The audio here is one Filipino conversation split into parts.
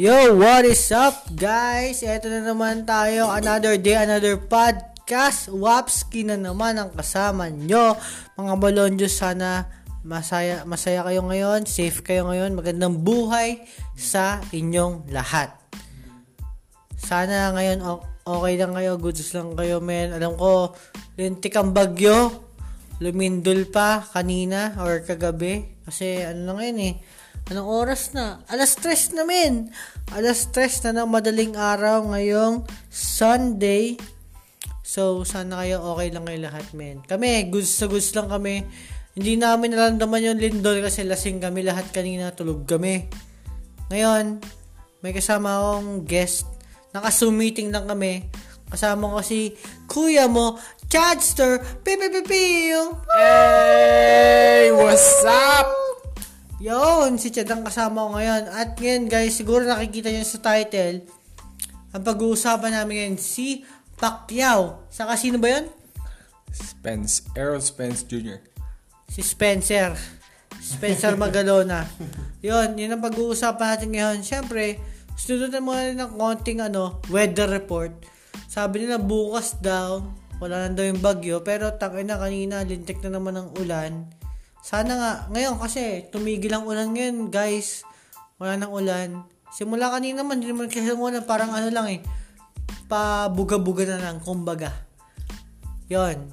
Yo, what is up guys? Ito na naman tayo, another day, another podcast. Wapski na naman ang kasama nyo. Mga balonjos, sana masaya, masaya kayo ngayon, safe kayo ngayon, magandang buhay sa inyong lahat. Sana ngayon okay lang kayo, goods lang kayo, men. Alam ko, lintik ang bagyo. Lumindol pa kanina or kagabi. Kasi ano lang ngayon eh Anong oras na? Alas 3 na men. Alas 3 na ng madaling araw ngayong Sunday. So, sana kayo okay lang kayo lahat, men. Kami, goods sa goods lang kami. Hindi namin naramdaman yung lindol kasi lasing kami lahat kanina. Tulog kami. Ngayon, may kasama akong guest. Naka-Zoom meeting lang kami. Kasama ko si kuya mo, Chadster, Pipipipiyo. Hey! What's up? Yon, si Chad ang kasama ko ngayon. At ngayon guys, siguro nakikita nyo sa title, ang pag-uusapan namin ngayon, si Pacquiao. Saka sino ba yon? Spence. Errol Spence Jr. Si Spencer. Spencer Magalona. yon, yun ang pag-uusapan natin ngayon. Siyempre, sunudan mo na ng konting ano, weather report. Sabi nila bukas daw, wala na daw yung bagyo. Pero tangin na kanina, lintik na naman ng ulan sana nga, ngayon kasi tumigil ang ulan ngayon, guys. Wala nang ulan. Simula kanina man, hindi naman kasi ulan, parang ano lang eh. Pabuga-buga na lang, kumbaga. Yon.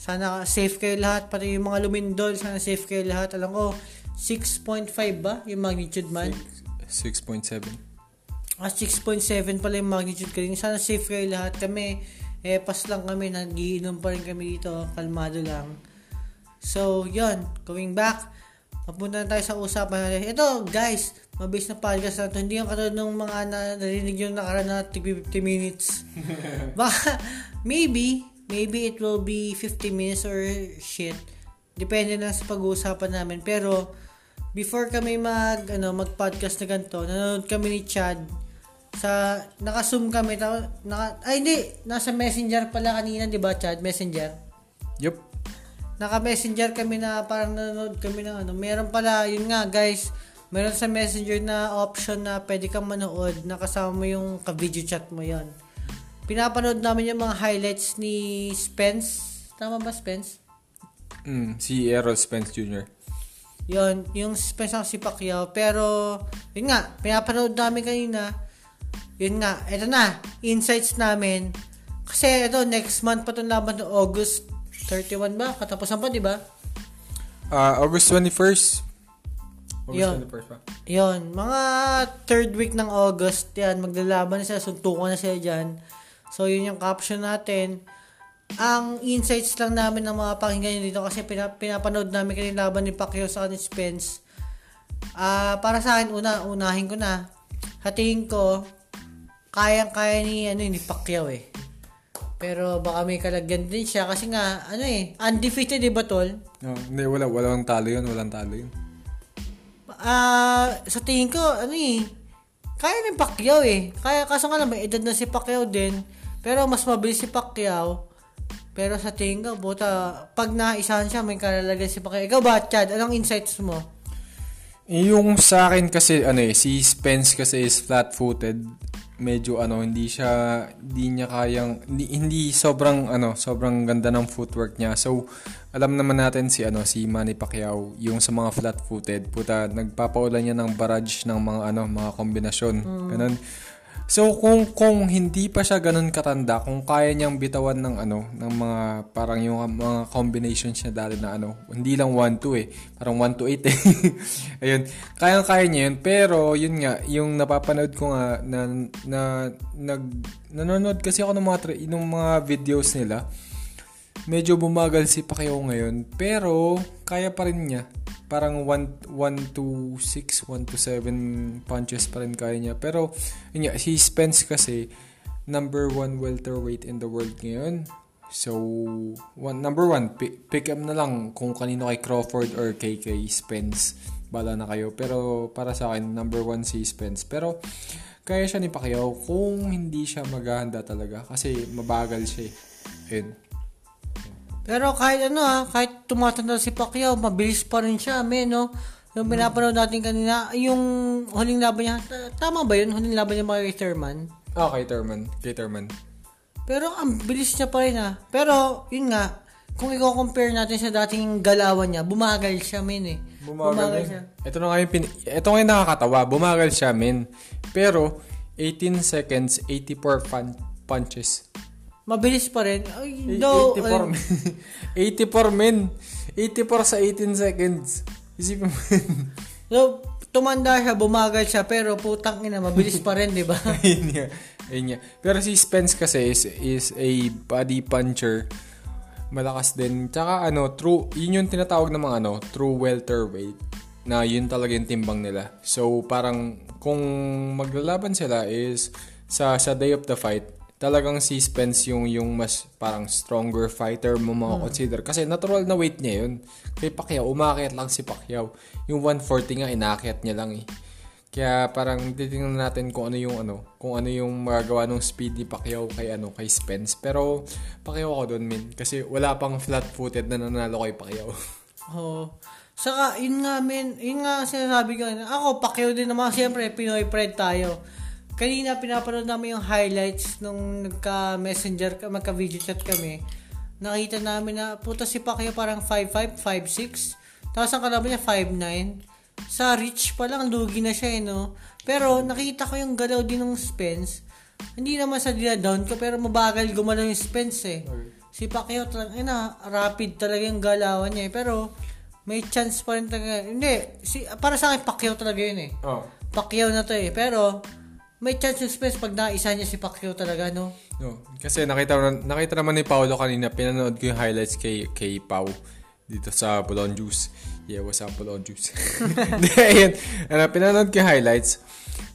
Sana safe kayo lahat, pati yung mga lumindol, sana safe kayo lahat. Alam ko, 6.5 ba yung magnitude man? 6.7. Ah, 6.7 pala yung magnitude kayo. Sana safe kayo lahat. Kami, eh, pas lang kami, nagiinom pa rin kami dito, kalmado lang. So, yon Going back, papunta na tayo sa usapan natin. Ito, guys, mabilis na podcast na ito. Hindi yung katulad ng mga na, narinig yung nakaraan na 50 minutes. Baka, maybe, maybe it will be 50 minutes or shit. Depende na sa pag-uusapan namin. Pero, before kami mag, ano, mag-podcast na ganito, nanonood kami ni Chad sa naka-zoom kami ta, naka, ay hindi nasa messenger pala kanina di ba Chad messenger yup naka-messenger kami na parang nanonood kami ng ano. Meron pala, yun nga guys, meron sa messenger na option na pwede kang manood na kasama mo yung ka-video chat mo yon Pinapanood namin yung mga highlights ni Spence. Tama ba Spence? Mm, si Errol Spence Jr. Yon, yung Spence ang si Pacquiao. Pero, yun nga, pinapanood namin kanina. Yun nga, eto na, insights namin. Kasi ito, next month pa itong laban ng August 31 ba? Katapusan pa, di ba? Uh, August 21st. August yun. 21st pa. Yun. Mga third week ng August, yan, maglalaban na sila, suntukan na sila dyan. So, yun yung caption natin. Ang insights lang namin ng mga pakinggan dito kasi pinapanood namin kanina laban ni Pacquiao sa ni Spence. Ah, uh, para sa akin una unahin ko na. Hatiin ko kayang-kaya ni ano ni Pacquiao eh. Pero baka may kalagyan din siya kasi nga, ano eh, undefeated, di ba, Tol? No, hindi, wala, walang talo yun, walang talo yun. Ah, uh, sa tingin ko, ano eh, kaya ni Pacquiao eh. Kaya, kaso nga lang, may edad na si Pacquiao din. Pero mas mabilis si Pacquiao. Pero sa tingin ko, buta, pag naisahan siya, may kalalagyan si Pacquiao. Ikaw ba, Chad? Anong insights mo? Yung sa akin kasi, ano eh, si Spence kasi is flat-footed medyo ano hindi siya hindi niya kayang hindi, hindi sobrang ano sobrang ganda ng footwork niya. So alam naman natin si ano si Manny Pacquiao yung sa mga flat-footed. Puta nagpapaulan niya ng barrage ng mga ano mga kombinasyon. Mm. ganun So kung kung hindi pa siya ganun katanda, kung kaya niyang bitawan ng ano, ng mga parang yung mga combinations niya dati na ano, hindi lang 1 2 eh, parang 1 to 8 eh. Ayun, kayang-kaya niya yun, pero yun nga, yung napapanood ko nga na, na nag nanonood kasi ako ng mga ng mga videos nila. Medyo bumagal si Pacquiao ngayon, pero kaya pa rin niya parang 1, 1 to 6, 1 to 7 punches pa rin kaya niya. Pero, yun nga, si Spence kasi, number 1 welterweight in the world ngayon. So, one, number 1, pick, pick up na lang kung kanino kay Crawford or kay, kay Spence. Bala na kayo. Pero, para sa akin, number 1 si Spence. Pero, kaya siya ni Pacquiao kung hindi siya maghahanda talaga. Kasi, mabagal siya eh. Pero kahit ano ha, kahit tumatanda si Pacquiao, mabilis pa rin siya, men, no? Yung pinapanood natin kanina, yung huling laban niya, tama ba yun? Huling laban niya mga kay Thurman? Ah, kay Thurman. Kay Thurman. Pero ang bilis niya pa rin ha. Pero, yun nga, kung i-compare natin sa dating galawan niya, bumagal siya, men eh. Bumagal, siya. Ito na nga yung pin- ito nga yung nakakatawa. Bumagal siya, men. Pero, 18 seconds, 84 pun- punches. Mabilis pa rin. Ay, no, 84 ay, men. 84 men. 84 sa 18 seconds. Isipin mo. no, tumanda siya, bumagal siya, pero putang ina, mabilis pa rin, di ba? Ayun nga. Ayun nga. Pero si Spence kasi is, is a body puncher. Malakas din. Tsaka ano, true, yun yung tinatawag ng mga ano, true welterweight. Na yun talaga yung timbang nila. So, parang kung maglalaban sila is sa sa day of the fight, talagang si Spence yung yung mas parang stronger fighter mo mga consider. Kasi natural na weight niya yun. Kay Pacquiao, umakit lang si Pacquiao. Yung 140 nga, inakyat niya lang eh. Kaya parang titingnan natin kung ano yung ano, kung ano yung magagawa ng speed ni Pacquiao kay ano, kay Spence. Pero Pacquiao ako doon, min, kasi wala pang flat-footed na nanalo kay Pacquiao. Oo. Saka, yun nga, men, yun nga sinasabi ko. Ako, Pacquiao din naman, siyempre, Pinoy pride tayo. Kanina, pinapanood namin yung highlights nung nagka-messenger, magka-video chat kami. Nakita namin na, puta si Pacquiao parang 5'5", 5'6". Tapos ang kalaban niya 5'9". Sa reach pa lang, lugi na siya eh, no? Pero, nakita ko yung galaw din ng Spence. Hindi naman sa down ko, pero mabagal gumalaw yung Spence eh. Si Pacquiao talaga, ina, rapid talaga yung galawan niya eh. Pero, may chance pa rin talaga. Hindi, si, para sa akin, Pacquiao talaga yun eh. Oh. Pacquiao na to eh. Pero, may chance yung Spence pag naisa niya si Pacquiao talaga, no? No, kasi nakita nakita naman ni Paolo kanina, pinanood ko yung highlights kay kay Pau dito sa Bolon Juice. Yeah, what's up Bolon Juice? Ayun. Ano, pinanood ko yung highlights.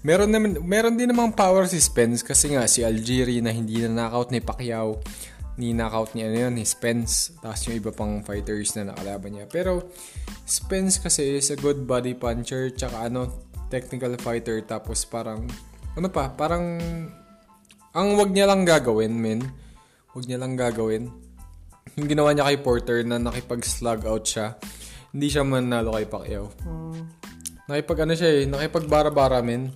Meron naman meron din namang power si Spence kasi nga si Algieri na hindi na knockout ni Pacquiao ni knockout niya ano yun, ni Spence tapos yung iba pang fighters na nakalaban niya pero Spence kasi is a good body puncher tsaka ano technical fighter tapos parang ano pa parang ang wag niya lang gagawin, men. Wag niya lang gagawin. Yung ginawa niya kay Porter na nakipag-slug out siya, hindi siya manalo kay Pacquiao. Nakipag ano siya eh, nakipag-bara-bara, men.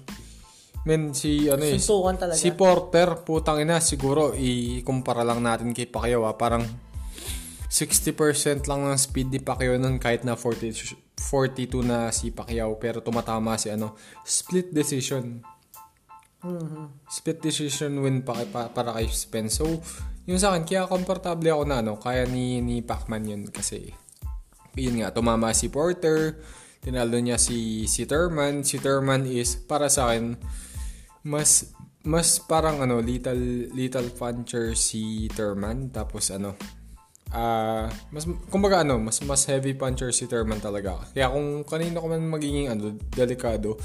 Men, si ano eh, Suntukan talaga. si Porter, putang ina, siguro ikumpara lang natin kay Pacquiao ah, parang 60% lang ng speed ni Pacquiao nun kahit na 40, 42 na si Pacquiao pero tumatama si ano, split decision. Split decision win pa, pa para kay Spence. So, yung sa akin, kaya komportable ako na ano, kaya ni, ni Pacman yun kasi yun nga, tumama si Porter, tinalo niya si, si Thurman. Si Thurman is, para sa akin, mas mas parang ano, little little puncher si Thurman. Tapos ano, ah mas kumbaga ano, mas mas heavy puncher si Thurman talaga. Kaya kung kanino ko man magiging ano, delikado,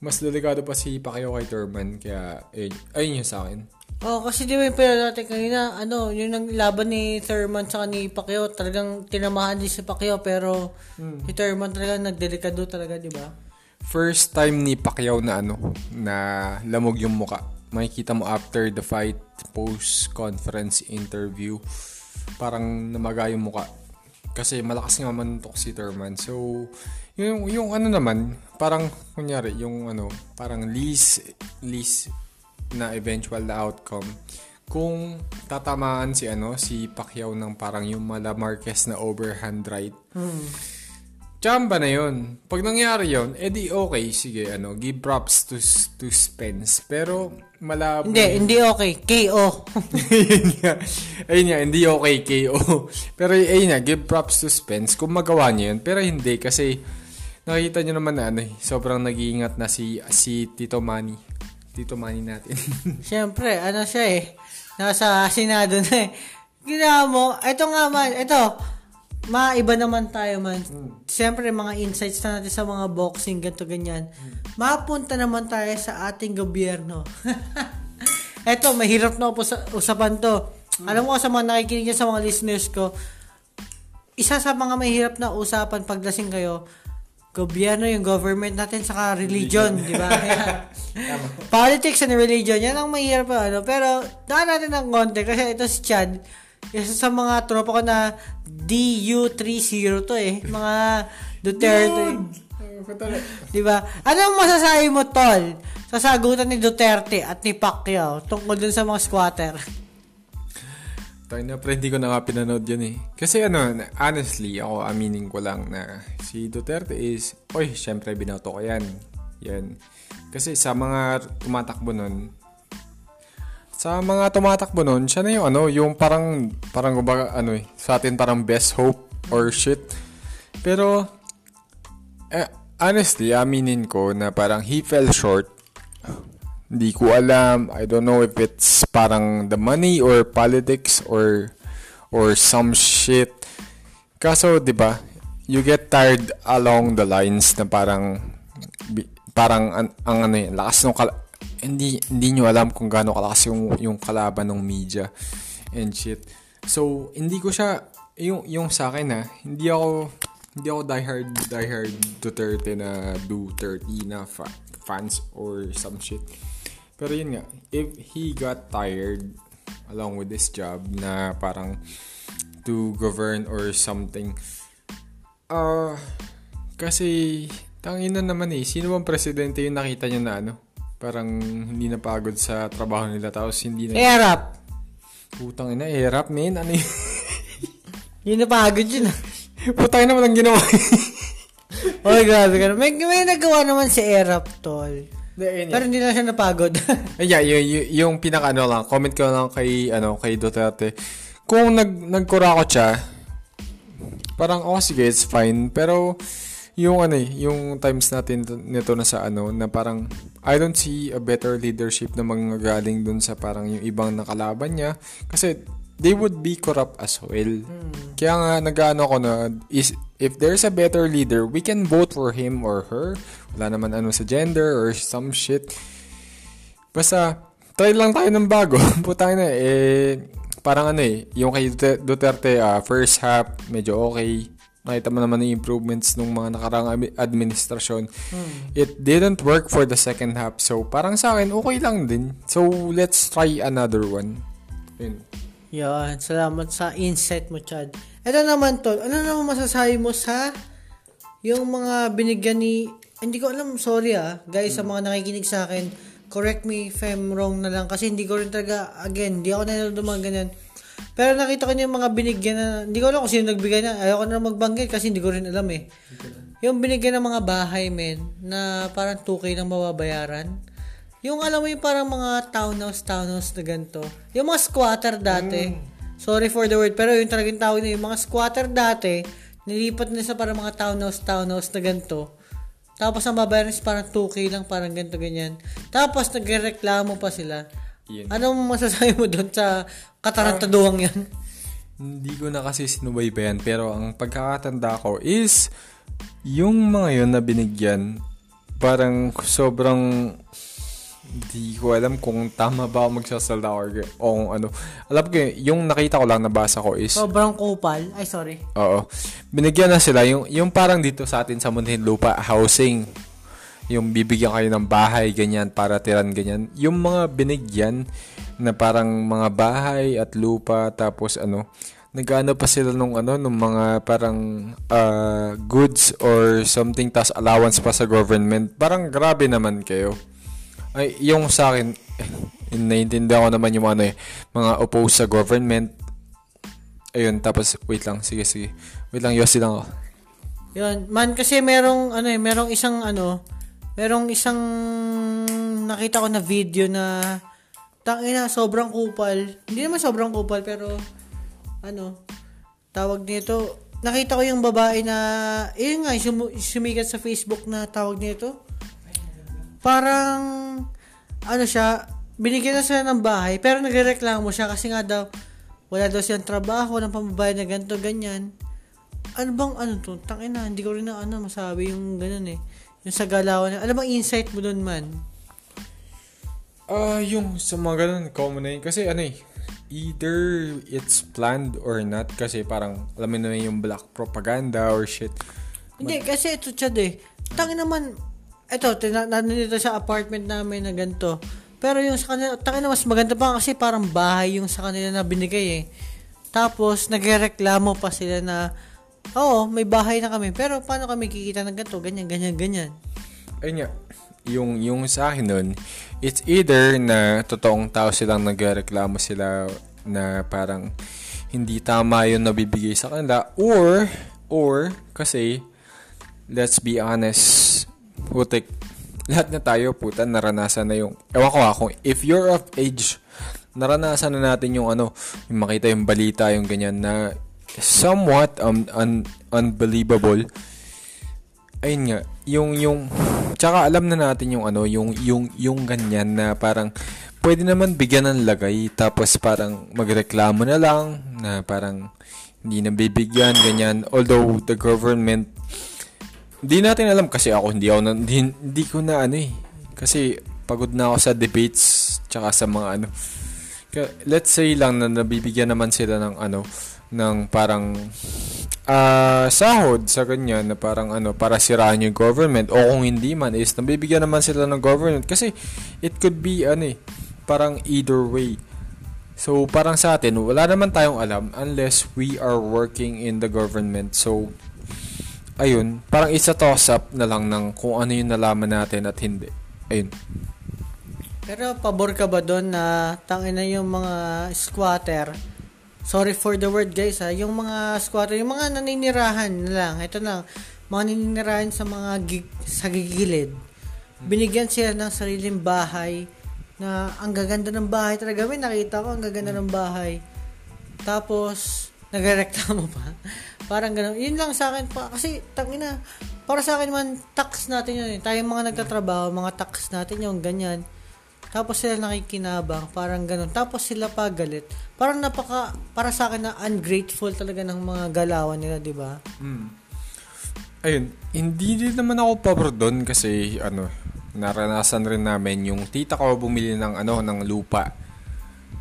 mas delikado pa si Pacquiao kay Thurman. Kaya ayun, ayun yung sa akin. Oh, kasi di ba yung natin kanina, ano, yung nang laban ni Thurman sa ni Pacquiao, talagang tinamahan din si Pacquiao, pero si Thurman talaga nagdelikado talaga, di ba? First time ni Pacquiao na ano, na lamog yung muka. Makikita mo after the fight, post-conference interview, parang namaga yung muka. Kasi malakas nga manuntok si Thurman. So, yung, yung ano naman, parang, kunyari, yung ano, parang least, least na eventual na outcome. Kung tatamaan si ano, si Pacquiao ng parang yung Mala Marquez na overhand right, Chamba na yun. Pag nangyari yun, edi okay, sige, ano, give props to, to Spence. Pero, malabo. Hindi, hindi okay. KO. ayun nga. Ayun nga, hindi okay KO. Pero, ayun nga, give props to Spence kung magawa niya yun. Pero hindi, kasi, nakita niyo naman na, ano, eh, sobrang nag-iingat na si, si Tito Manny. Tito Manny natin. Siyempre, ano siya eh. Nasa Senado na eh. Ginawa mo, eto nga man, eto, maiba naman tayo man. Siyempre, mga insights na natin sa mga boxing, ganito ganyan. Mapunta naman tayo sa ating gobyerno. eto, mahirap na upos- usapan to. Alam mo sa mga nakikinig niya sa mga listeners ko, isa sa mga mahirap na usapan paglasing kayo, gobyerno, yung government natin, saka religion, di ba? Politics and religion, yan ang mahirap pa, ano. Pero, daan natin ng konti, kasi ito si Chad, isa sa mga tropa ko na DU30 to eh. Mga Duterte. Di ba? Ano ang masasabi mo, Tol, sa sagutan ni Duterte at ni Pacquiao tungkol dun sa mga squatter? Tayo na, pre, hindi ko na nga pinanood yun eh. Kasi ano, honestly, ako aminin ko lang na si Duterte is, oy, syempre binoto ko yan. Yan. Kasi sa mga tumatakbo nun, sa mga tumatakbo nun, siya na yung ano, yung parang, parang kumbaga, ano eh, sa atin parang best hope or shit. Pero, eh, honestly, aminin ko na parang he fell short hindi ko alam. I don't know if it's parang the money or politics or or some shit. Kaso, 'di ba? You get tired along the lines na parang parang ang, ang ano yun, lakas ng kal- hindi hindi niyo alam kung gaano kalakas yung yung kalaban ng media and shit. So, hindi ko siya yung yung sa akin ha, hindi ako hindi ako diehard diehard Duterte na Duterte na fa- fans or some shit. Pero yun nga, if he got tired along with this job na parang to govern or something, uh, kasi tangina naman eh, sino bang presidente yung nakita niya na ano? Parang hindi napagod sa trabaho nila tapos hindi na... Erap! Putang ina, erap men, ano yun? Yun napagod yun ah. Putang ina mo lang ginawa. Grabe ka na. May, may nagawa naman si Erap, tol. Pero hindi na siya napagod. yeah, yung, yung, yung pinaka ano lang, comment ko lang kay ano kay Duterte. Kung nag nagkura ko siya, parang oh sige, it's fine. Pero yung ano eh, yung times natin nito na sa ano na parang I don't see a better leadership na manggagaling dun sa parang yung ibang nakalaban niya kasi they would be corrupt as well. Hmm. Kaya nga nag-ano ko na is if there's a better leader, we can vote for him or her. Wala naman ano sa gender or some shit. Basta try lang tayo ng bago. Putang na eh parang ano eh, yung kay Duterte uh, first half medyo okay. Nakita mo naman yung improvements nung mga nakarang administrasyon. Hmm. It didn't work for the second half. So, parang sa akin, okay lang din. So, let's try another one. Yun. Yan, salamat sa insight mo, Chad. Ito naman, Tol, ano naman masasabi mo sa yung mga binigyan ni... Hindi ko alam, sorry ah, guys, sa mga nakikinig sa akin, correct me if I'm wrong na lang. Kasi hindi ko rin talaga, again, hindi ako nanonood ng mga ganyan. Pero nakita ko niya yung mga binigyan na, hindi ko alam kung sino nagbigay na, ayoko na magbanggit kasi hindi ko rin alam eh. Yung binigyan ng mga bahay, men, na parang 2K lang mababayaran yung alam mo yung parang mga townhouse, townhouse na ganito. Yung mga squatter dati. Mm. Sorry for the word, pero yung talagang tawag na yung mga squatter dati, nilipat na sa parang mga townhouse, townhouse na ganito. Tapos ang babayaran is parang 2K lang, parang ganito, ganyan. Tapos nagreklamo pa sila. Yun. Anong masasabi mo doon sa katarantaduhang yan? Hindi ko na kasi sinubaybayan, pero ang pagkakatanda ko is yung mga yun na binigyan, parang sobrang hindi ko alam kung tama ba ako magsasalda or o kung ano. Alam ko, yung nakita ko lang, nabasa ko is... Sobrang kupal. Ay, sorry. Oo. Binigyan na sila, yung, yung parang dito sa atin sa Muntinlupa, housing. Yung bibigyan kayo ng bahay, ganyan, para tiran, ganyan. Yung mga binigyan na parang mga bahay at lupa, tapos ano, nagano pa sila nung ano nung mga parang uh, goods or something tas allowance pa sa government parang grabe naman kayo ay, yung sa akin, naiintindihan ko naman yung ano eh, mga opposed sa government. Ayun, tapos, wait lang, sige, sige. Wait lang, yosi lang ako. Yun, man, kasi merong, ano eh, merong isang, ano, merong isang, nakita ko na video na, tangina, sobrang kupal. Hindi naman sobrang kupal, pero, ano, tawag nito, nakita ko yung babae na, yun nga, sum- sumikat sa Facebook na tawag nito, parang, ano siya, binigyan na sila ng bahay, pero nagrereklamo siya kasi nga daw, wala daw siyang trabaho, walang pambabayad na ganito, ganyan. Ano bang, ano to? Tangina, hindi ko rin na, ano, masabi yung ganun eh. Yung sa galawan. Ano bang insight mo doon man? Ah, uh, yung sa mga ganun, common na yun. Kasi ano eh, either it's planned or not. Kasi parang, alam mo na yung black propaganda or shit. Hindi, kasi ito, Chad eh. Tangin naman, eto, nandito sa apartment namin na ganito. Pero yung sa kanila, taka na mas maganda pa kasi parang bahay yung sa kanila na binigay eh. Tapos, nagreklamo pa sila na Oo, may bahay na kami. Pero paano kami kikita ng ganito? Ganyan, ganyan, ganyan. Ayun nga, yung, yung sa akin nun, it's either na totoong tao silang nagreklamo sila na parang hindi tama yung nabibigay sa kanila or or kasi let's be honest putik. Lahat na tayo puta naranasan na yung ewan ko ako if you're of age naranasan na natin yung ano yung makita yung balita yung ganyan na somewhat um, un, unbelievable. Ayun nga yung yung tsaka alam na natin yung ano yung yung yung ganyan na parang pwede naman bigyan ng lagay tapos parang magreklamo na lang na parang hindi na bibigyan ganyan. Although the government hindi natin alam kasi ako hindi ako hindi, hindi ko na ano eh kasi pagod na ako sa debates tsaka sa mga ano let's say lang na nabibigyan naman sila ng ano ng parang uh, sahod sa ganyan na parang ano para sirahan yung government o kung hindi man is nabibigyan naman sila ng government kasi it could be ano eh parang either way. So, parang sa atin, wala naman tayong alam unless we are working in the government. So, ayun, parang isa toss up na lang ng kung ano yung nalaman natin at hindi. Ayun. Pero pabor ka ba doon na tangin na yung mga squatter? Sorry for the word guys ha. Yung mga squatter, yung mga naninirahan na lang. Ito lang. Mga naninirahan sa mga gig, sa gigilid. Binigyan sila ng sariling bahay na ang gaganda ng bahay talaga. May nakita ko, ang gaganda ng bahay. Tapos, nagreklamo pa. Parang gano'n. Yun lang sa akin pa. Kasi, tangina, para sa akin man, tax natin yun. Eh. Tayo mga nagtatrabaho, mga tax natin yung ganyan. Tapos sila nakikinabang, parang ganun. Tapos sila pagalit. Parang napaka, para sa akin na ungrateful talaga ng mga galawan nila, di ba? Mm. Ayun, hindi din naman ako pabor doon kasi, ano, naranasan rin namin yung tita ko bumili ng ano ng lupa.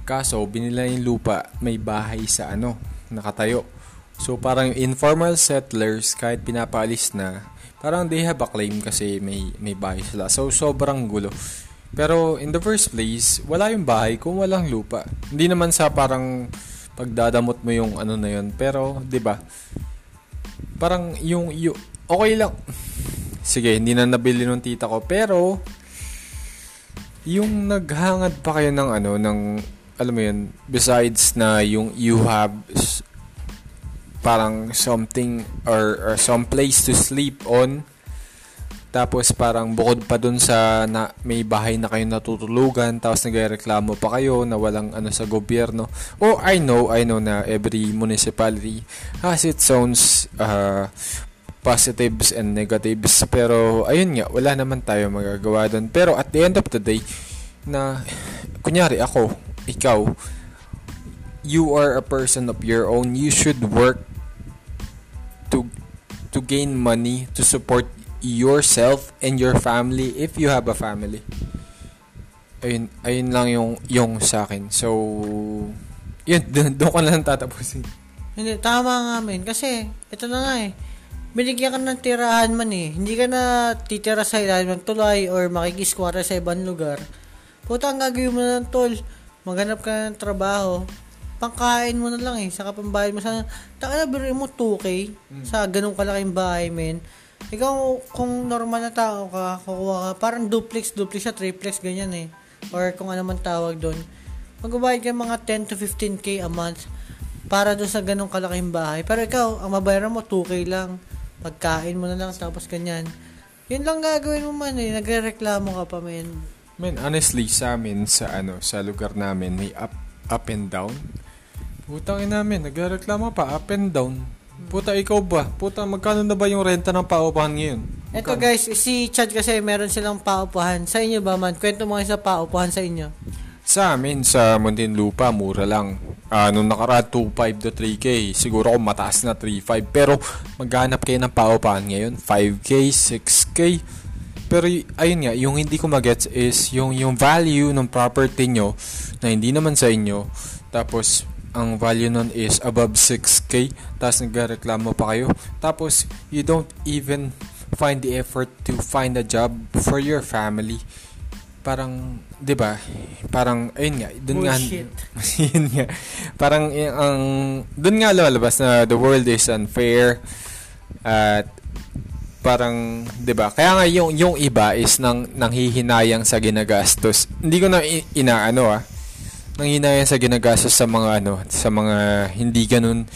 Kaso binila yung lupa, may bahay sa ano, nakatayo. So parang informal settlers kahit pinapalis na, parang they have a claim kasi may may bahay sila. So sobrang gulo. Pero in the first place, wala yung bahay kung walang lupa. Hindi naman sa parang pagdadamot mo yung ano na yun. Pero, 'di ba? Parang yung, yung okay lang Sige, hindi na nabili ng tita ko. Pero, yung naghangad pa kayo ng ano, ng, alam mo yun, besides na yung you have parang something or, or some place to sleep on, tapos parang bukod pa dun sa na, may bahay na kayo natutulugan, tapos nagreklamo pa kayo na walang ano sa gobyerno. Oh, I know, I know na every municipality has its own uh, positives and negatives. Pero, ayun nga, wala naman tayo magagawa doon. Pero, at the end of the day, na, kunyari ako, ikaw, you are a person of your own. You should work to to gain money to support yourself and your family if you have a family. Ayun, ayun lang yung yung sa akin. So, yun, doon ko lang tatapusin. Hindi, tama nga men. Kasi, ito na nga eh binigyan ka ng tirahan man eh. Hindi ka na titira sa ilalim ng tulay or makikiskwara sa ibang lugar. Puta, ang gagawin mo ng tol. Maghanap ka ng trabaho. Pangkain mo na lang eh. Saka pambayad mo sa... Taka na, birin mo 2K mm. sa ganung kalaking bahay, men. Ikaw, kung normal na tao ka, kukuha ka, parang duplex, duplex siya, triplex, ganyan eh. Or kung ano man tawag doon. Magbabayad ka mga 10 to 15K a month para doon sa ganung kalaking bahay. Pero ikaw, ang mabayaran mo 2K lang pagkain mo na lang tapos ganyan. Yun lang gagawin mo man eh. Nagre-reklamo ka pa men. Men, honestly, sa amin, sa ano, sa lugar namin, may up, up and down. Putang ina namin, nagre-reklamo pa, up and down. Puta, ikaw ba? Puta, magkano na ba yung renta ng paupahan ngayon? Eto guys, si Chad kasi meron silang paupahan. Sa inyo ba man? Kwento mo kayo sa paupahan sa inyo. Sa amin, sa Muntinlupa, mura lang. Uh, nung nakaraan, 2.5 to 3K. Siguro kung mataas na 3.5. Pero maghanap kayo ng paupahan ngayon, 5K, 6K. Pero ayun nga, yung hindi ko magets is yung, yung value ng property nyo na hindi naman sa inyo. Tapos, ang value nun is above 6K. Tapos nagreklamo pa kayo. Tapos, you don't even find the effort to find a job for your family parang 'di ba? Parang ayun nga, doon nga yun nga. Parang y- ang doon nga lumalabas na the world is unfair at parang 'di ba? Kaya nga yung yung iba is nang nanghihinayang sa ginagastos. Hindi ko na inaano ah. Nanghihinayang sa ginagastos sa mga ano, sa mga hindi ganun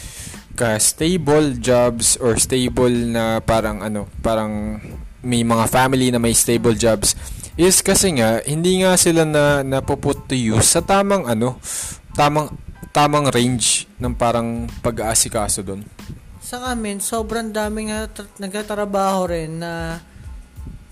ka stable jobs or stable na parang ano, parang may mga family na may stable jobs is kasi nga hindi nga sila na napuput to use sa tamang ano, tamang tamang range ng parang pag-aasikaso doon. Sa amin, sobrang daming nagtatrabaho rin na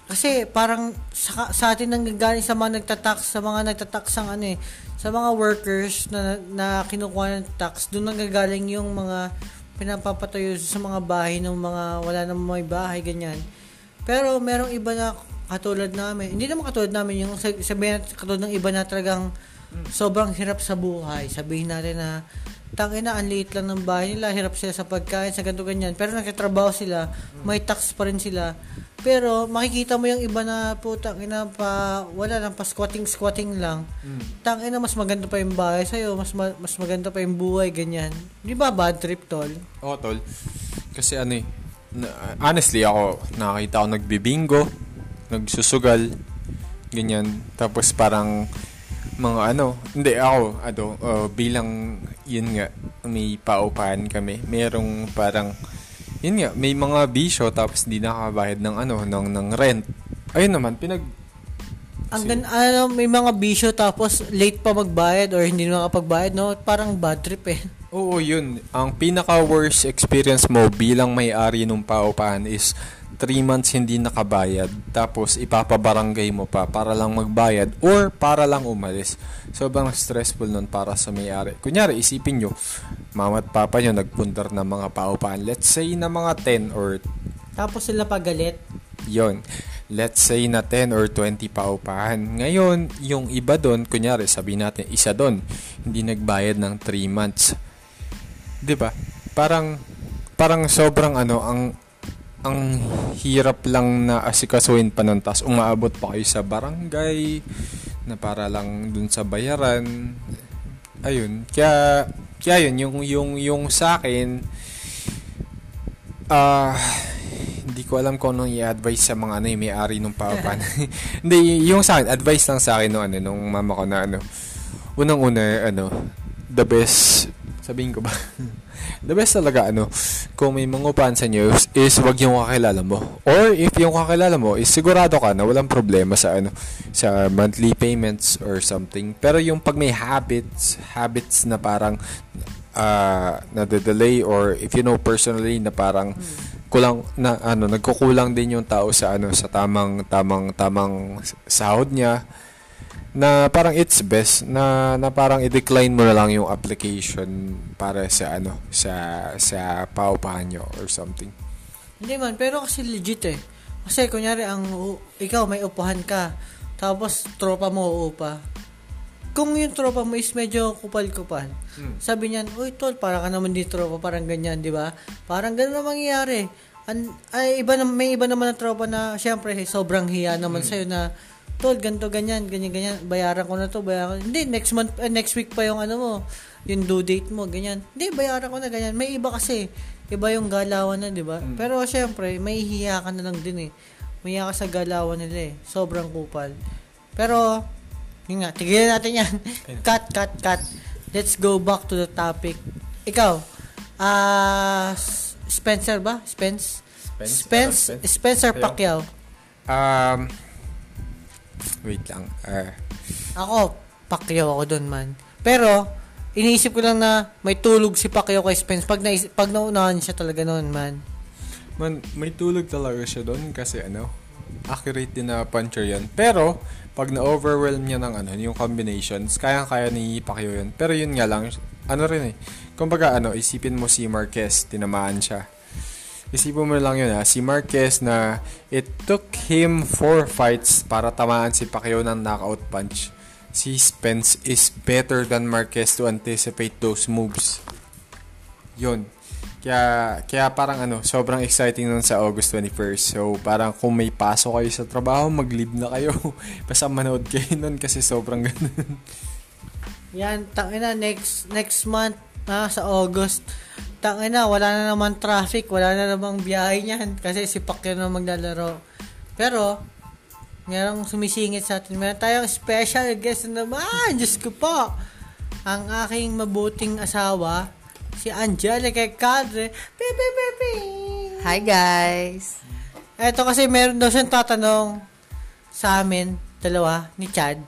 kasi parang sa, sa atin nanggagaling sa mga nagtatax, sa mga nagtatax ang ano eh, sa mga workers na, na kinukuha ng tax, doon nanggagaling yung mga pinapapatayo sa mga bahay ng mga wala namang may bahay, ganyan. Pero merong iba na katulad namin, hindi naman katulad namin, yung sab- sabihin natin katulad ng iba na talagang sobrang hirap sa buhay. Sabihin natin na tangina ang liit lang ng bahay nila, hirap sila sa pagkain, sa ganito ganyan. Pero nagtatrabaho sila, may tax pa rin sila. Pero makikita mo yung iba na putang ina pa wala lang pa squatting squatting lang. Tangina mas maganda pa yung bahay sa mas ma- mas maganda pa yung buhay ganyan. Di ba bad trip tol? Oo, tol. Kasi ano eh, na- honestly ako, nakakita ako nagbibingo, nagsusugal, ganyan. Tapos parang mga ano, hindi ako, ano, uh, bilang, yun nga, may paupahan kami. Merong parang, yun nga, may mga bisyo tapos di nakabayad ng ano, ng, ng rent. Ayun naman, pinag, Ang gan ano, may mga bisyo tapos late pa magbayad or hindi makapagbayad, no? Parang bad trip eh. Oo, yun. Ang pinaka-worst experience mo bilang may-ari ng paupahan is 3 months hindi nakabayad tapos ipapabarangay mo pa para lang magbayad or para lang umalis. Sobrang stressful nun para sa may-ari. Kunyari, isipin nyo, mama at papa nyo nagpundar ng mga paupahan. Let's say na mga 10 or Tapos sila pagalit. yon let's say na 10 or 20 paupahan. Ngayon, yung iba doon, kunyari, sabi natin, isa doon, hindi nagbayad ng 3 months. 'Di ba? Parang parang sobrang ano ang ang hirap lang na asikasuhin pa nun tas umaabot pa kayo sa barangay na para lang dun sa bayaran ayun kaya kaya yun yung yung yung sa akin ah hindi ko alam kung anong i-advise sa mga ano yung may-ari ng paupan. Hindi, yung sa akin, advice lang sa akin nung, ano, nung mama ko na ano, unang-una, ano, the best, sabihin ko ba? the best talaga, ano, kung may mangupahan sa inyo, is, wag yung kakilala mo. Or if yung kakilala mo, is sigurado ka na walang problema sa, ano, sa monthly payments or something. Pero yung pag may habits, habits na parang, uh, nade-delay or if you know personally na parang kulang na ano nagkukulang din yung tao sa ano sa tamang tamang tamang sahod niya na parang it's best na na parang i-decline mo na lang yung application para sa ano sa sa paupahan nyo or something. Hindi man, pero kasi legit eh. Kasi kunyari ang ikaw may upahan ka, tapos tropa mo uupa. Kung yung tropa mo is medyo kupal-kupal, sabi niyan, uy tol, para ka naman di tropa, parang ganyan, di ba? Parang ganun na mangyayari. An ay, iba na, may iba naman na tropa na, syempre, sobrang hiya naman sa'yo na, tol, ganto ganyan, ganyan, ganyan, bayaran ko na to, bayaran ko. Hindi, next month, eh, next week pa yung ano mo, yung due date mo, ganyan. Hindi, bayaran ko na, ganyan. May iba kasi, iba yung galawan na, di ba? Pero syempre, may hiya ka na lang din eh. May hiya ka sa galawan nila eh. Sobrang kupal. Pero, yun nga, tigilan natin yan. cut, cut, cut. Let's go back to the topic. Ikaw, ah, S- Spencer ba? Spence? Spence? Spence, Ano, Spence? Spencer? Pacquiao. Um wait lang. Uh, Ako, Pacquiao ako doon man. Pero, iniisip ko lang na may tulog si Pacquiao kay Spence pag, naisip, pag naunahan siya talaga noon man. Man, may tulog talaga siya doon kasi ano, accurate din na puncher yan. Pero, pag na-overwhelm niya ng ano, yung combinations, kaya-kaya ni Pacquiao yun. Pero yun nga lang, ano rin eh. Kumbaga ano, isipin mo si Marquez, tinamaan siya. Isipin mo lang yun ha, si Marquez na it took him four fights para tamaan si Pacquiao ng knockout punch. Si Spence is better than Marquez to anticipate those moves. Yun. Kaya, kaya parang ano, sobrang exciting nun sa August 21st. So, parang kung may pasok kayo sa trabaho, mag-leave na kayo. Basta manood kayo nun kasi sobrang ganun. Yan, tangina next next month ah, sa August. Tangina, wala na naman traffic, wala na namang biyahe niyan kasi si Pacquiao na maglalaro. Pero merong sumisingit sa atin. Meron tayong special guest na naman. Diyos ko po. Ang aking mabuting asawa, si Angelica Cadre. Pepe, pepe. Hi guys! Eto kasi meron daw siyang tatanong sa amin, dalawa, ni Chad.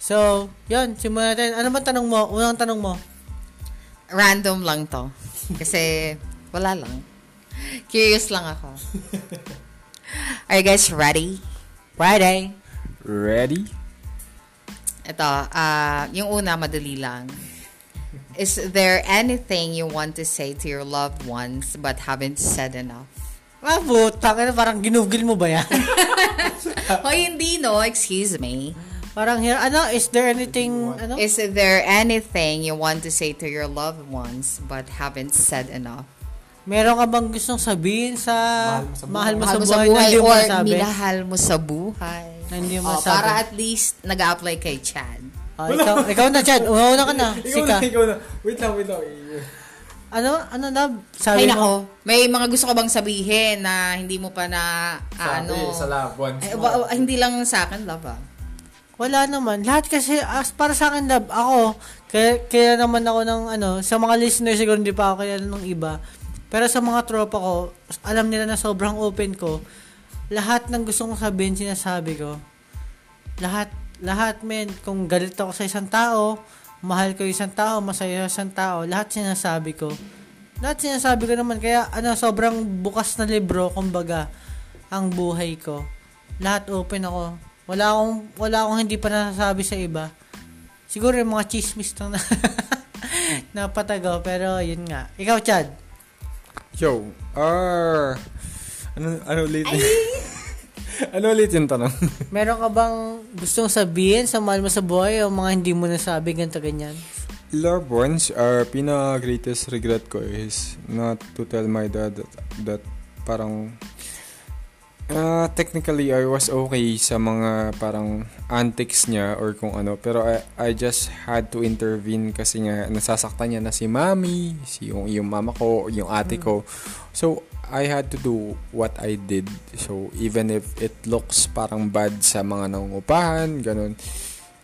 So, yun, simulan natin. Ano man tanong mo? Unang tanong mo. Random lang to. Kasi wala lang. Curious lang ako. Are you guys ready? Friday. Ready? Ito, ah, yung una, madali lang. Is there anything you want to say to your loved ones but haven't said enough? Ah, butang. Parang ginugil mo ba yan? Hoy, hindi no. Excuse me. Parang, here, ano, is there anything, ano? Is there anything you want to say to your loved ones but haven't said enough? Meron ka bang gustong sabihin sa mahal mo sa, Mahal mo buhay, na hindi mo or masabi? minahal mo sa buhay. Na hindi mo Oh, para at least nag-apply kay Chad. Ah, ikaw, ikaw na, Chad. Una ka na. Sika. ikaw na. Wait lang, wait lang. Ano, ano na, sabi Ay mo? nako, may mga gusto ka bang sabihin na hindi mo pa na ano? sa love ones. Ay, wa- hindi lang sa akin, love ah. Wala naman. Lahat kasi, as para sa akin, love, ako, kaya, kaya naman ako ng, ano, sa mga listeners, siguro hindi pa ako kaya ng iba. Pero sa mga tropa ko, alam nila na sobrang open ko. Lahat ng gusto kong sabihin, sinasabi ko. Lahat, lahat, men, kung galit ako sa isang tao, mahal ko yung isang tao, masaya isang tao, lahat sinasabi ko. Lahat sinasabi ko naman. Kaya, ano, sobrang bukas na libro, kumbaga, ang buhay ko. Lahat open ako. Wala akong, wala akong hindi pa nasasabi sa iba. Siguro yung mga chismis lang na napatago, pero yun nga. Ikaw, Chad. Yo, ah... ano, ano ulit? ano ulit yung tanong? Meron ka bang gustong sabihin sa mahal mo sa buhay o mga hindi mo nasabi, ganito ganyan? Loved ones, our pinaka-greatest regret ko is not to tell my dad that, that parang uh, technically I was okay sa mga parang antics niya or kung ano pero I, I just had to intervene kasi nga nasasaktan niya na si mami, si yung, yung mama ko, yung ate ko. So I had to do what I did. So even if it looks parang bad sa mga nangungupahan, ganun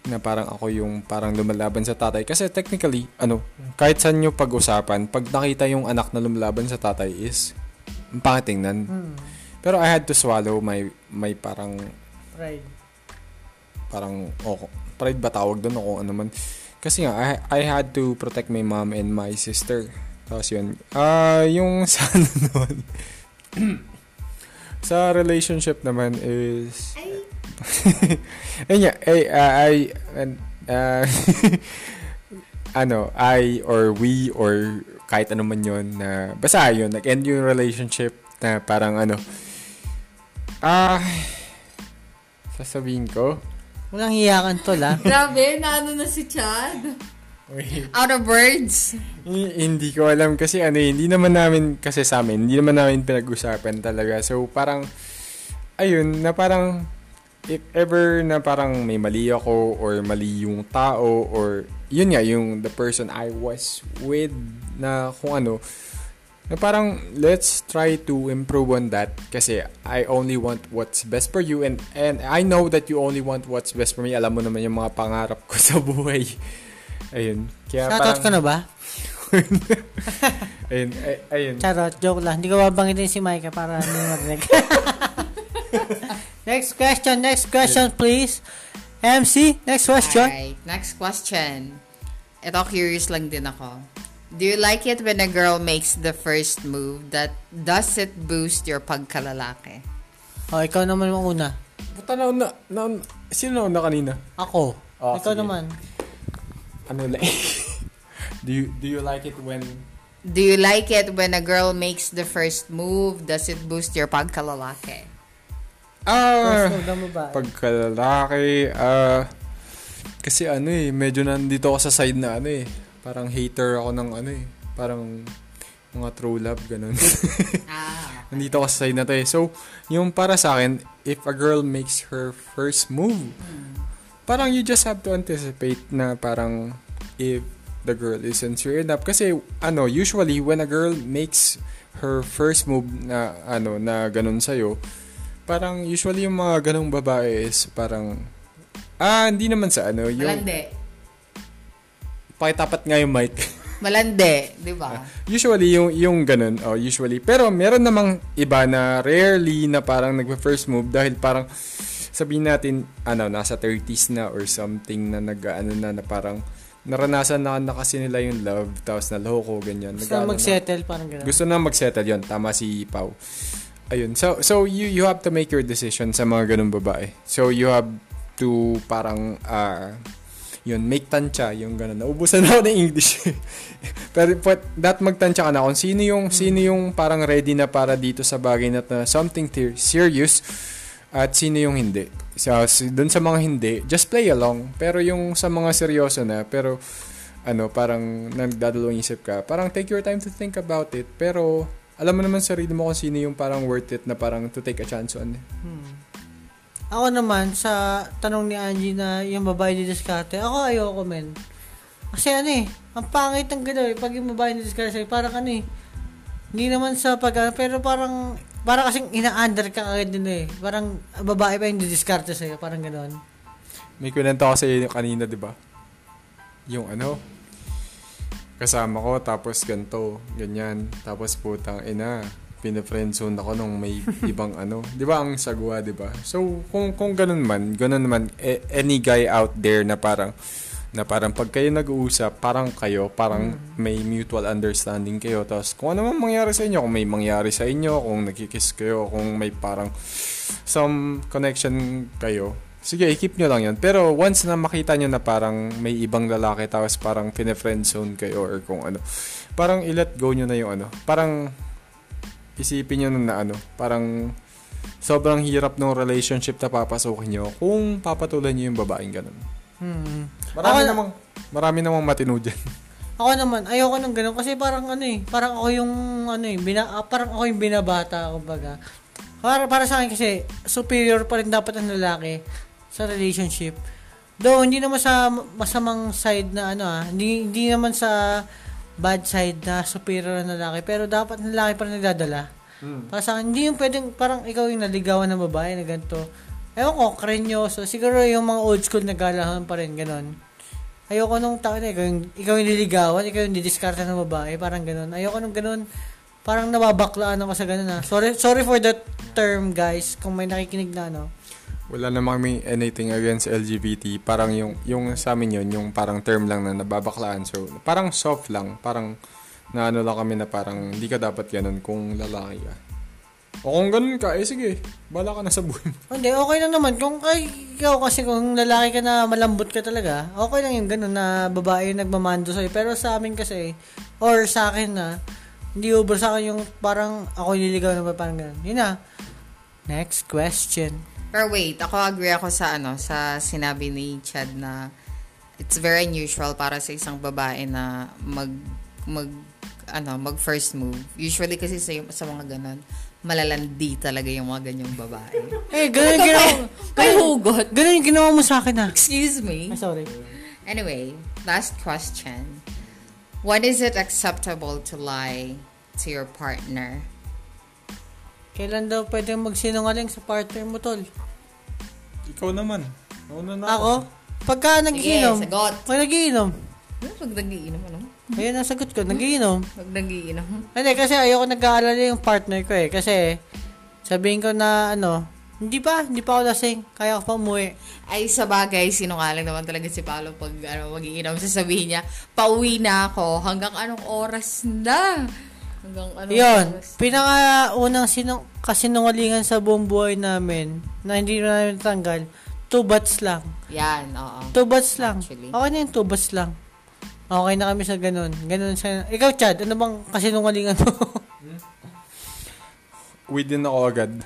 na parang ako yung parang lumalaban sa tatay. Kasi technically, ano, kahit saan nyo pag-usapan, pag nakita yung anak na lumalaban sa tatay is, ang pangit tingnan. Hmm. Pero I had to swallow my, my parang, Right. parang, oh, pride ba tawag doon o kung ano man. Kasi nga, I, I had to protect my mom and my sister. Tapos yun, ah, yung sa ano naman, sa relationship naman is, Ayun nga, ay, uh, I, and, uh, ano, I or we or kahit ano man yun na, basta yun, nag-end yung relationship na parang ano, ah, sasabihin ko, Walang hiyakan to, la. Grabe, naano na si Chad. wait, Out of words. Hi- hindi ko alam kasi ano, eh, hindi naman namin kasi sa amin, hindi naman namin pinag-usapan talaga. So parang ayun, na parang if ever na parang may mali ako or mali yung tao or yun nga yung the person I was with na kung ano na parang let's try to improve on that kasi I only want what's best for you and and I know that you only want what's best for me alam mo naman yung mga pangarap ko sa buhay ayun kaya Shoutout parang ka na ba? ayun ay, ayun Charot, joke lang. Hindi ko babanggitin si Micah para hindi marinig. next question, next question, please. MC, next question. Alright, next question. Ito, curious lang din ako. Do you like it when a girl makes the first move that does it boost your pagkalalaki? Oh, ikaw naman ang una. Puta na na, na sino na kanina Ako. Oh, ikaw sige. naman. ano like do you do you like it when Do you like it when a girl makes the first move? Does it boost your pagkalalaki? ah babae. pagkalalaki ah kasi ano eh medyo nandito ako sa side na ano eh parang hater ako ng ano eh parang mga true love, ganun. Ah. Nandito kasi side na to eh. So, yung para sa akin, if a girl makes her first move, parang you just have to anticipate na parang if the girl is sincere enough. Kasi, ano, usually, when a girl makes her first move na, ano, na ganun sa'yo, parang usually yung mga ganung babae is parang, ah, hindi naman sa ano, yung, Malandi. Pakitapat nga yung mic. Malandi, di ba? Usually, yung, yung ganun, oh, usually. Pero meron namang iba na rarely na parang nagpa-first move dahil parang sabihin natin, ano, nasa 30s na or something na nag, ano na, na parang naranasan na, na kasi nila yung love, tapos naloko, ganyan. Gusto na Nag-ano na. mag-settle, parang gano'n. Gusto na mag-settle yun. Tama si Pau. Ayun. So, so you, you have to make your decision sa mga ganun babae. So, you have to parang, ah, yun, make tansya, yung ganun. Naubusan na ako ng English. Pero, but, that magtansya ka na kung sino yung, sino yung parang ready na para dito sa bagay na, na something ter- serious at sino yung hindi. So, dun sa mga hindi, just play along. Pero yung sa mga seryoso na, pero, ano, parang nagdadalawang isip ka, parang take your time to think about it. Pero, alam mo naman sarili mo kung sino yung parang worth it na parang to take a chance on. Ako naman, sa tanong ni Angie na yung babae ni Discarte, ako ayoko, men. Kasi ano eh, ang pangit ng gano'n eh, pag yung babae ni Discarte sa'yo, parang ano eh, hindi naman sa pag pero parang, parang kasing ina-under ka agad din eh. Parang babae pa yung didiskarte sa'yo, parang gano'n. May kwento ako sa iyo kanina, di ba? Yung ano, kasama ko, tapos ganto, ganyan. Tapos putang ina, pina-friendzone ako nung may ibang ano. Di ba ang sagwa, di ba? So, kung, kung ganun man, ganun man, eh, any guy out there na parang, na parang pag kayo nag-uusap, parang kayo, parang may mutual understanding kayo. Tapos kung ano man mangyari sa inyo, kung may mangyari sa inyo, kung nagkikiss kayo, kung may parang some connection kayo, sige, i-keep nyo lang yan. Pero once na makita nyo na parang may ibang lalaki, tapos parang pine-friend zone kayo or kung ano, parang i-let go nyo na yung ano. Parang isipin nyo na, na ano, parang sobrang hirap ng relationship na papasukin nyo kung papatulan nyo yung babaeng ganun. Hmm. Marami Ako- namang, marami namang matino dyan. Ako naman, ayoko nang gano'n kasi parang ano eh, parang ako yung ano eh, bina, ah, parang ako yung binabata, kumbaga. Para, para sa akin kasi, superior pa rin dapat ang lalaki sa relationship. Though, hindi naman sa masamang side na ano ah, hindi, hindi naman sa bad side na superior ang lalaki, pero dapat ang lalaki pa rin nagdadala. Para sa akin, hindi yung pwedeng, parang ikaw yung naligawan ng babae na ganito. Ewan ko, krenyoso. Siguro yung mga old school na galahan pa rin, ganon. Ayoko nung tao na ikaw yung, ikaw yung nililigawan, ikaw yung didiskarta ng babae, parang ganun. Ayoko nung ganun. Parang nababaklaan ako sa ganun ah. Sorry, sorry for that term guys, kung may nakikinig na ano. Wala namang may anything against LGBT. Parang yung, yung sa amin yun, yung parang term lang na nababaklaan. So, parang soft lang. Parang na ano lang kami na parang hindi ka dapat ganun kung lalaki ka. O kung ganun ka, eh sige, bala ka na sa buhay. Hindi, okay lang naman. Kung kay, ikaw kasi kung lalaki ka na malambot ka talaga, okay lang yung ganun na babae yung nagmamando sa'yo. Pero sa amin kasi, or sa akin na, hindi ubra sa akin yung parang ako yung nililigaw na parang ganun. Yun na. Next question. Pero wait, ako agree ako sa ano, sa sinabi ni Chad na it's very unusual para sa isang babae na mag mag ano, mag first move. Usually kasi sa, sa mga ganun, malalandi talaga yung mga ganyang babae. Eh, ganun yung ginawa, May hugot. ganun yung ginawa mo sa akin ah. Excuse me. Ay, sorry. Anyway, last question. When is it acceptable to lie to your partner? Kailan daw pwede magsinungaling sa partner mo, tol? Ikaw naman. Una na Ako? Pagka nagiinom. sagot. Pag nagiinom. Ano pag nagiinom, ano? Ayun ang sagot ko, nagiinom. Pag nagiinom. Hindi, kasi ayoko nag-aalala yung partner ko eh. Kasi, sabihin ko na ano, hindi pa, hindi pa ako lasing. Kaya ko pa umuwi. Ay, sa bagay, sinungaling naman talaga si Paolo pag ano, magiinom. Sasabihin niya, pauwi na ako. Hanggang anong oras na? Hanggang anong Yun, pinaka-unang sinung kasinungalingan sa buong buhay namin na hindi na namin tanggal, two bats lang. Yan, oo. Two bats lang. Actually. Okay na yung two bats lang. Okay na kami sa ganun. Ganun sa... Ikaw, Chad, ano bang kasinungalingan mo? Within ako agad.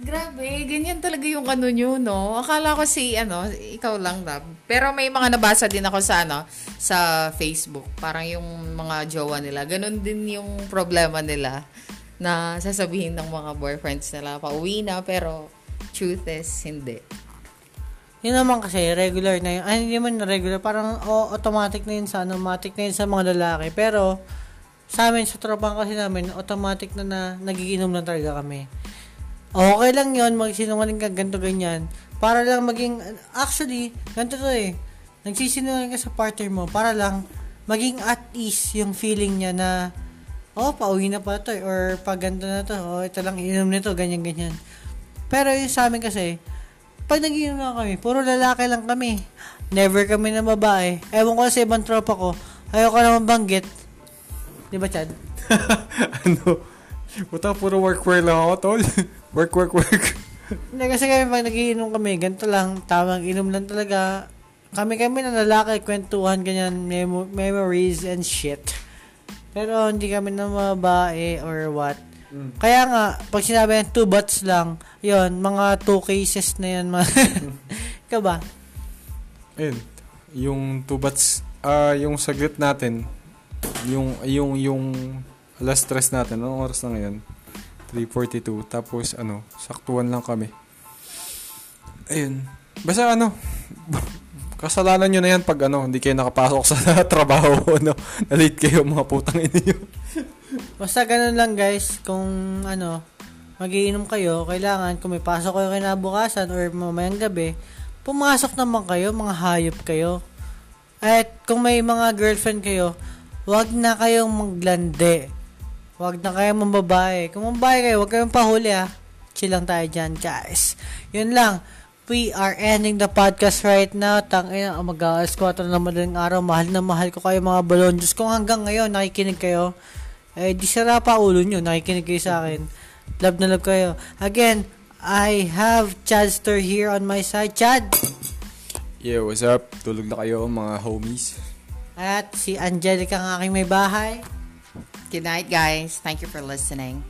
Grabe, ganyan talaga yung ano nyo, no? Akala ko si, ano, ikaw lang, Dab. Pero may mga nabasa din ako sa, ano, sa Facebook. Parang yung mga jowa nila. Ganon din yung problema nila na sasabihin ng mga boyfriends nila, pauwi na, pero truth is, hindi. Yun naman kasi, regular na yun. Ay, hindi man regular. Parang oh, automatic na yun sa, ano, automatic na yun sa mga lalaki. Pero, sa amin, sa tropang kasi namin, automatic na na nagiginom lang talaga kami. Okay lang yon magsinungaling ka ganito ganyan. Para lang maging, actually, ganito to eh. Nagsisinungaling ka sa partner mo para lang maging at ease yung feeling niya na oh, pauwi na pa to eh, or pag ganito na to, oh, ito lang inom nito, ganyan ganyan. Pero yung sa amin kasi, pag nagiinom na kami, puro lalaki lang kami. Never kami na babae. Ewan ko sa ibang tropa ko, ayoko naman banggit. Di ba, Chad? ano? Puta, puro work-work lang ako, tol. work, work, work. Hindi, kasi kami pag nagiinom kami, ganito lang, tamang inom lang talaga. Kami-kami na lalaki, kwentuhan, ganyan, memo- memories and shit. Pero hindi kami na babae or what. Kaya nga, pag sinabi ng two butts lang, yon mga two cases na yan. Mga Ikaw ba? Ayun. Yung two bats, ah, yung saglit natin, yung, yung, yung alas stress natin, anong oras na ngayon? 3.42. Tapos, ano, saktuan lang kami. Ayun. Basta, ano, kasalanan nyo na yan pag, ano, hindi kayo nakapasok sa trabaho, ano, na-late kayo, mga putang ina nyo. Basta ganun lang guys, kung ano, magiinom kayo, kailangan kung may pasok kayo kinabukasan or mamayang gabi, pumasok naman kayo, mga hayop kayo. At kung may mga girlfriend kayo, wag na kayong maglande. Wag na kayong mambabae. Kung mambabae kayo, wag kayong pahuli ah. Chill lang tayo dyan, guys. Yun lang. We are ending the podcast right now. Tangina, oh, mag-alas 4 na madaling araw. Mahal na mahal ko kayo mga balon. Diyos kung hanggang ngayon nakikinig kayo, eh, di sara pa ulo nyo. Nakikinig kayo sa akin. Love na love kayo. Again, I have Chadster here on my side. Chad! Yeah, what's up? Tulog na kayo, mga homies. At si Angelica ang aking may bahay. Good night, guys. Thank you for listening.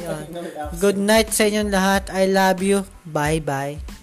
Yun. Good night sa inyong lahat. I love you. Bye-bye.